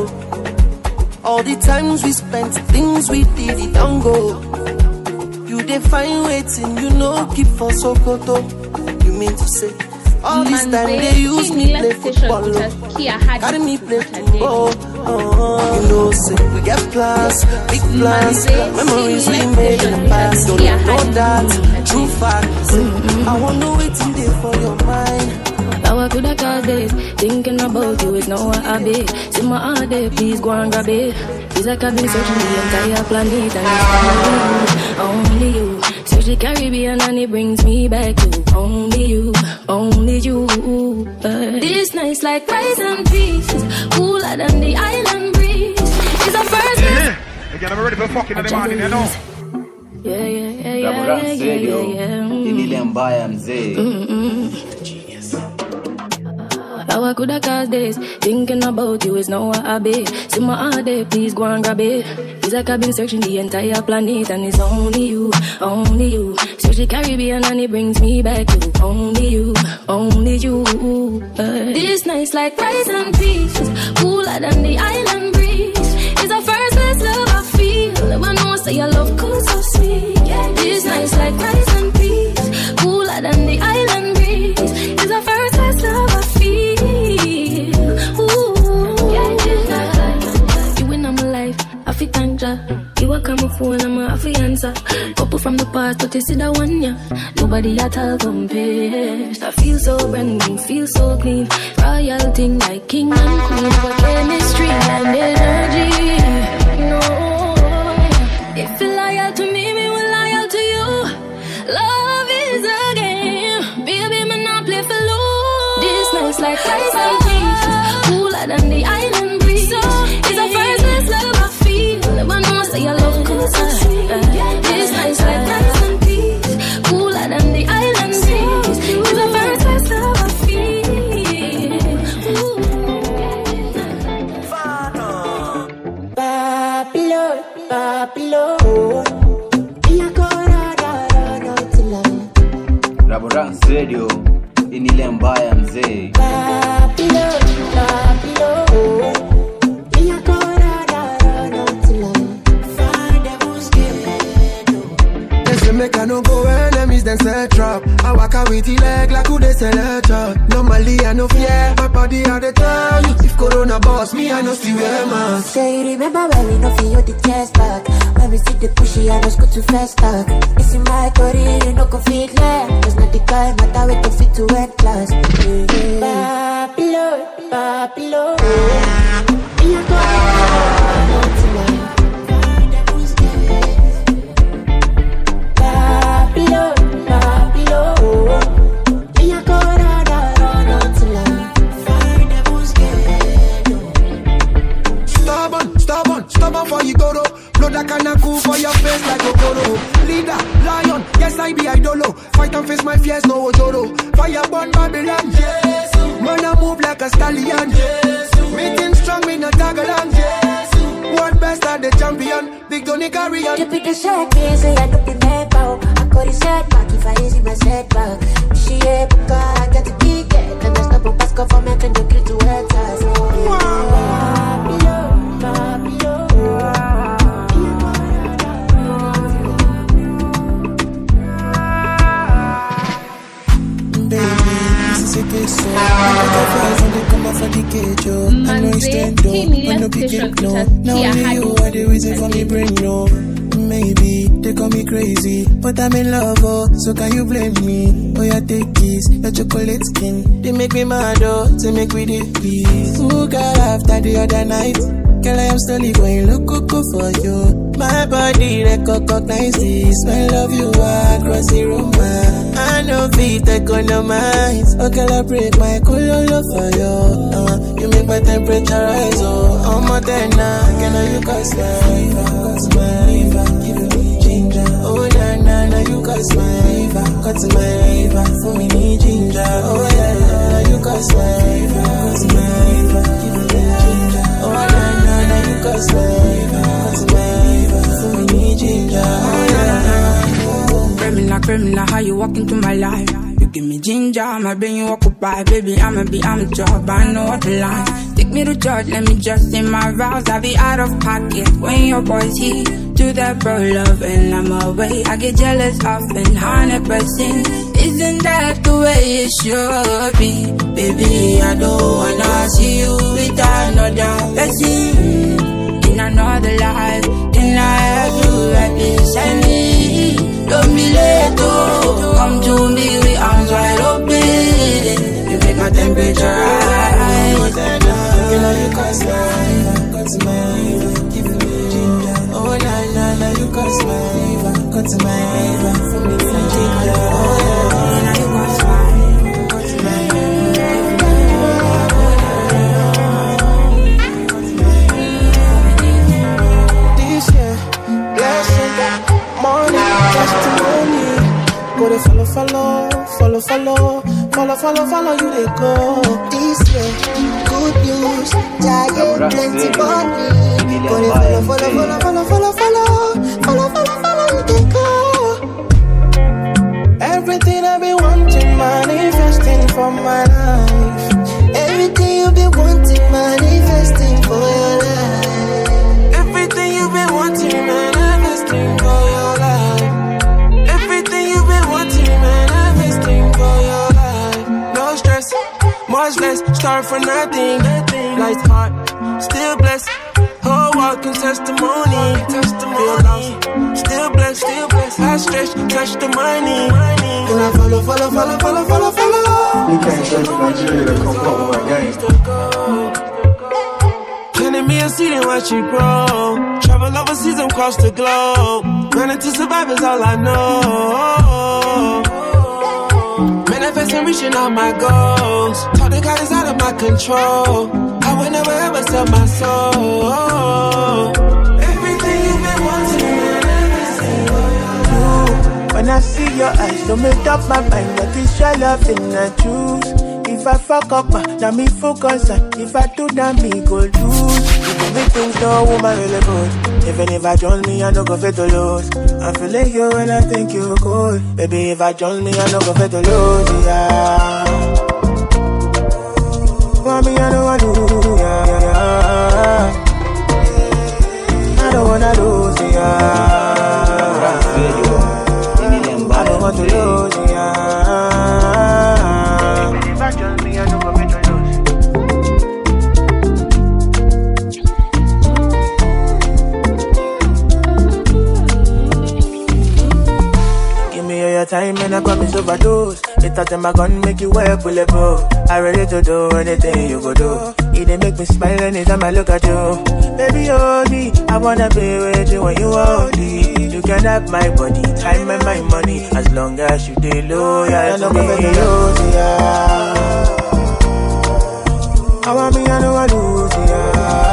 All the times we spent, things we did, it don't go. You define waiting, you know keep for Sokoto. You mean to say all this time they use me play football? oh. Carry me play football. Oh, you know, say we get plans, big plans, memories we made in the past. Don't ignore that. True facts. I wanna wait in there for your mind. Now I coulda called days Thinking about you is now what I be. See my heart there, please go and grab it. Feels like I've been searching the entire planet And it's only you, only you. Search the Caribbean and it brings me back to Only you, only you. Uh, This night's like rice and peas Cooler than the island breeze. It's the first yeah. Again, I'm ready for fucking in the morning, you know. Yeah, yeah, yeah, yeah, yeah, Raborams yeah, Radio yeah. hii ni ile mbaya mzee. Now I coulda called this? Thinking about you is now what I be See my heart there, please go and grab it. It's like I've been searching the entire planet And it's only you, only you. Search the Caribbean and it brings me back to Only you, only you. Uh, This night's like rice and peas Cooler than the island breeze. It's the first best love I feel. I know say your love comes so sweet yeah. This night's like rice and peas Cooler than the island Ya. You a come phone, I'm a fi answer. Couple from the past, but you see that one, yeah. Nobody at all compares. I feel so brand new, feel so clean. Royal thing like king and queen. Our chemistry and energy. No, if you're loyal to me, me will loyal to you. Love is a game, baby, me not play for lose. This night's like rice and peas, cooler than the island Rabora Radio, ini lembaya. Enemies then trap. I walk out with the leg like who they sell a truck. Normally I no fear, my body I dey tell you. If Corona boss me, I no still wear mask. Say you remember when we no feel the chest back When we see the pushy I just go too fast back It's in my body you no go fit left It's not the kind matter with the fit to end class yeah, yeah. Babylon, Babylon You go Igoro. Blood that can cool for your face like Okoro. Leader, lion, yes I be idolo. Fight and face my fears, no Ojoro. Fireborn Babylon, Jesus. Man I move like a stallion, Jesus. Meeting strong, me no tag along, Jesus. World best are the champion, big Tony Carrion. You pick the me, say I could be mad, bro. I could have said, if I easy my setback. She a got, I got the ticket. it. And that's not a pass, go for me, can you kill two heads? Wow. To enter? Now only you are the reason for me bring no. Maybe they call me crazy, but I'm in love, oh. So can you blame me? Oh, yeah, take this, your chocolate skin. They make me mad, oh. They make me the peace. Who got after the other night? Girl, I am slowly going loco for you. My body recognize this. Smell of you across the room. I know feet economize. Oh, girl, I break my color for you. Uh, you make my temperature rise. Oh, I'm than now. Can I you cause my? Give me ginger. Oh, na na na, you cause my fever. Cause my fever. For me, need ginger. Oh, yeah, yeah, you cause my fever. Give me ginger. Oh, na na na, you cause my me, ginger. Oh, yeah. Criminal, criminal, how you walk into my life? You give me ginger, my brain you occupy. Baby, I'ma be, I'm a job, I know what the line. Take me to church, let me just in my vows. I'll be out of pocket when your boys here. Do that bro love and I'm away. I get jealous often, hundred percent. Isn't that the way it should be? Baby, I don't wanna see you with another person in another life. Then I have to represent me. Don't be late, oh. Come to me with arms wide open. You make my temperature rise. You know you cause my cause my give me ginger. Oh na na, you cause my cause my me. Oh testimony. Go to follow, follow, follow, follow, follow, follow, follow you they go. This year, good news, giant, plenty money. Go to follow, follow, follow, follow, follow, follow, follow, follow, follow you they go. Everything I've been wanting, manifesting for my life. Everything you've been wanting, manifesting for your life. Less. Start for nothing. Light heart, still blessed. Whole walking testimony. Feel lost, still blessed, still blessed. High stretch, touch the money. Then I follow, follow, follow, follow, follow, follow. You can't show me Nigeria to come with my game. Planting me a seed and watch it grow. Travel overseas and cross the globe. Running to survive is all I know. Manifesting, reaching all my goals. Talk to God is out of my control. I would never ever sell my soul. Everything you've been wanting, for When I see your eyes, don't make up my mind. That is your loving I choose. If I fuck up, now me focus. If I do, now me go lose. You do me things no woman really good. Even if I join me, I no go fit to lose. I'm feeling you and I think you cool. Baby, if I join me, I no go fit to lose. Yeah. Want me, I know I do. Yeah, yeah, yeah. I don't wanna lose. Yeah. I don't want to lose. Give me all your time and I promise overdose. It touch my gun, make you it up. I ready to do anything you go do. It dey make me smile anytime I look at you. Baby, hold it. I wanna be with you when you hold it. You can have my body, time and my money. As long as you stay loyal I to know me. I'm gonna lose, yeah. I want me, I know I lose, yeah.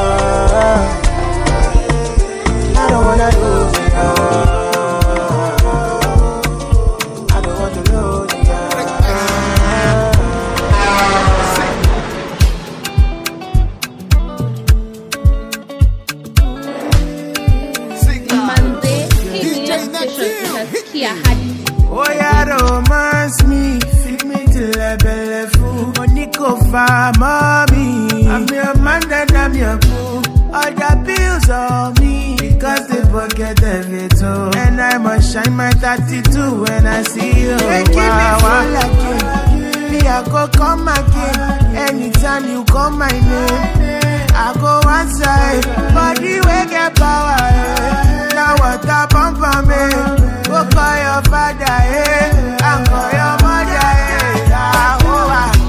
fine mommy. I'm your man then I'm your boo. All the bills on me because they forget everything. And I must shine my 32 when I see you. They keep wow, me wow. like you. Me I go come again. Anytime you call my name, I go outside. Body we get power. Eh. Now water pump for me. Go call your father. Eh. I call your mother. Eh. Ah, oh, ah.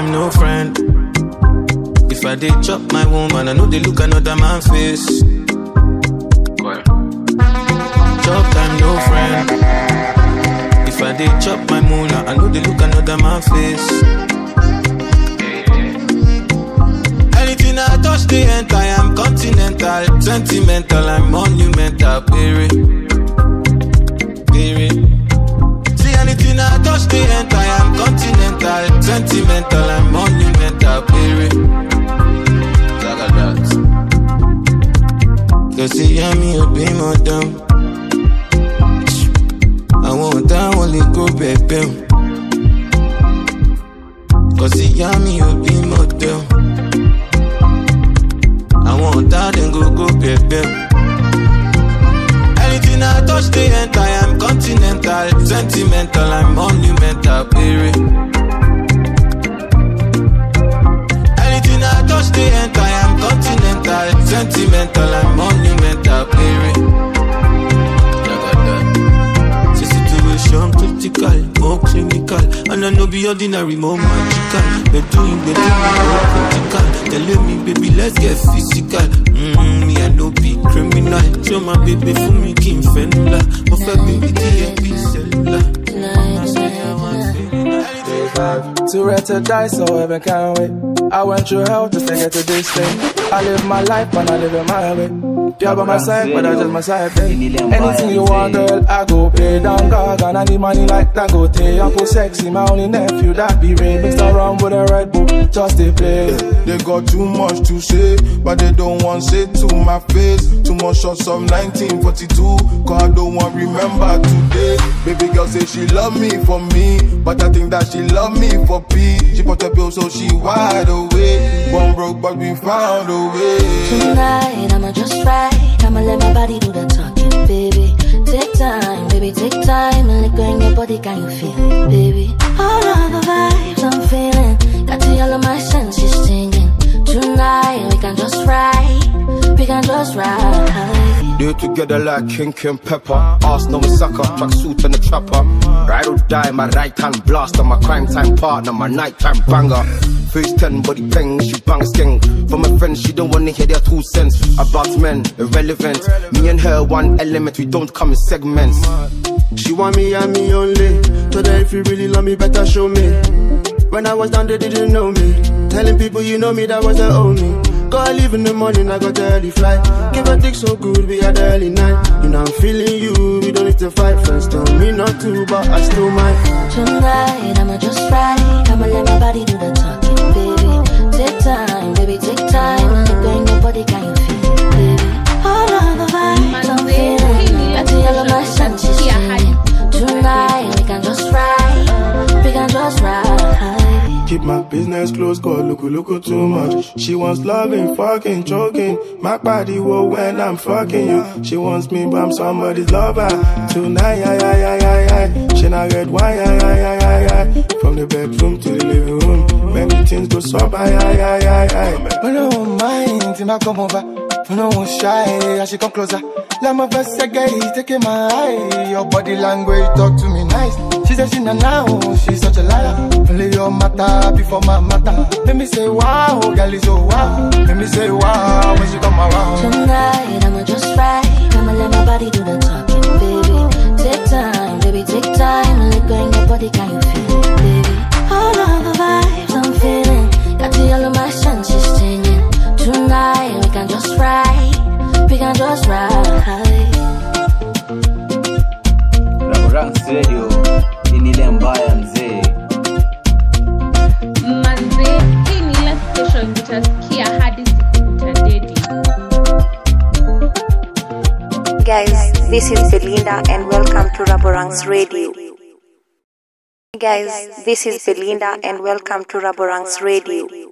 Time, no friend. If I did chop my woman, I know they look another man face. Chop time, no friend. If I did chop my moolah, I know they look another man face. Anything I touch, they enter. I am continental, sentimental, I'm monumental, period. Period. See anything I touch, they enter. I am sentimental, and monumental, period. Like that. Cause see, I'm me, be more dumb. àwọn ọ̀tá wọn lè kó bẹ̀bẹ̀ o. kò sí yá mi ò bí mọ̀tẹ́ o. àwọn ọ̀tá dem go go bẹ̀bẹ̀ o. anything i touch dey enter i am continental sentimental and monumental pere. Anything i touch dey enter i am continental sentimental and monumental. The situation critical, more clinical And I know be ordinary, more magical. You're doing better, more critical. Telling me, baby, let's get physical. Mm, Me, I know be criminal. Show my baby for me, King Fenula me with the MP cellular Too red to die, so heaven can't wait. I went through hell just to get to this thing. I live my life and I live it my way. You're by my side, but I just my side, babe. Anything you want, girl, I go pay down, God. And I need money like Dangote. Uncle Sexy, my only nephew, that be Ray. Mixed around with a Red Bull, just they play. They got too much to say, but they don't want say to my face. Too much shots of 1942, cause I don't want remember today. Baby girl say she love me for me, but I think that she love me for P. She put a bill so she wide One broke, but we found a way. Tonight, I'ma just ride. I'ma let my body do the talking, baby. Take time, baby, take time. And go in your body, can you feel it, baby? All of the vibes I'm feeling. Got to all of my senses singing. Tonight, we can just ride. We can just ride. Do it together like King and Pepper. Arsenal with sucker, track suit and the trapper. Ride or die, my right hand blast blaster, my crime time partner, my nighttime banger. Face 10, body bang, she bang sking. For my friends, she don't wanna hear their two cents. About men, irrelevant. Me and her, one element, we don't come in segments. She want me and me only. Told her if you really love me, better show me. When I was down, they didn't know me. Telling people you know me, that was the only. Go I leave in the morning, I got the early flight. Give a dick so good, we had the early night. You know I'm feeling you, we don't need to fight. Friends told me not to, but I still might. Tonight, I'ma just ride. I'ma let my body do the talking, baby. Take time, baby, take time. And let go in your body, can you feel baby? All of the vibes I'm feeling. Got to yellow my senses singing. Tonight, we can just ride. We can just ride. Keep my business close, God, look, look, too much. She wants loving, fucking, choking. My body will when I'm fucking you. She wants me, but I'm somebody's lover. Tonight, yeah, yeah, yeah, yeah, yeah. She not red wine, yeah, yeah, yeah, yeah, yeah. From the bedroom to the living room. Many things go so by, yeah, yeah, yeah. When I won't mind, till I come over. I won't shy, I should come closer. Let my best say, taking my eye. Your body language talk to me nice. She said she not now, oh, she's such a liar. Only your matter before my matter. Let me say wow, girl is so wow. Let me say wow when she come around. Tonight, I'ma just ride. I'ma let my body do the talking, baby. Take time, baby, take time go in your body, can you feel it, baby? All of the vibes I'm feeling, got the all of my senses tingling. Tonight can just ride, we can just ride. Raborang's Radio ini ile mbaya mzee. manze hii ni ile station utasikia hadi siku utadedi Guys, this is Belinda and welcome to Raborang's Radio. Guys, this is Belinda and welcome to Raborang's Radio.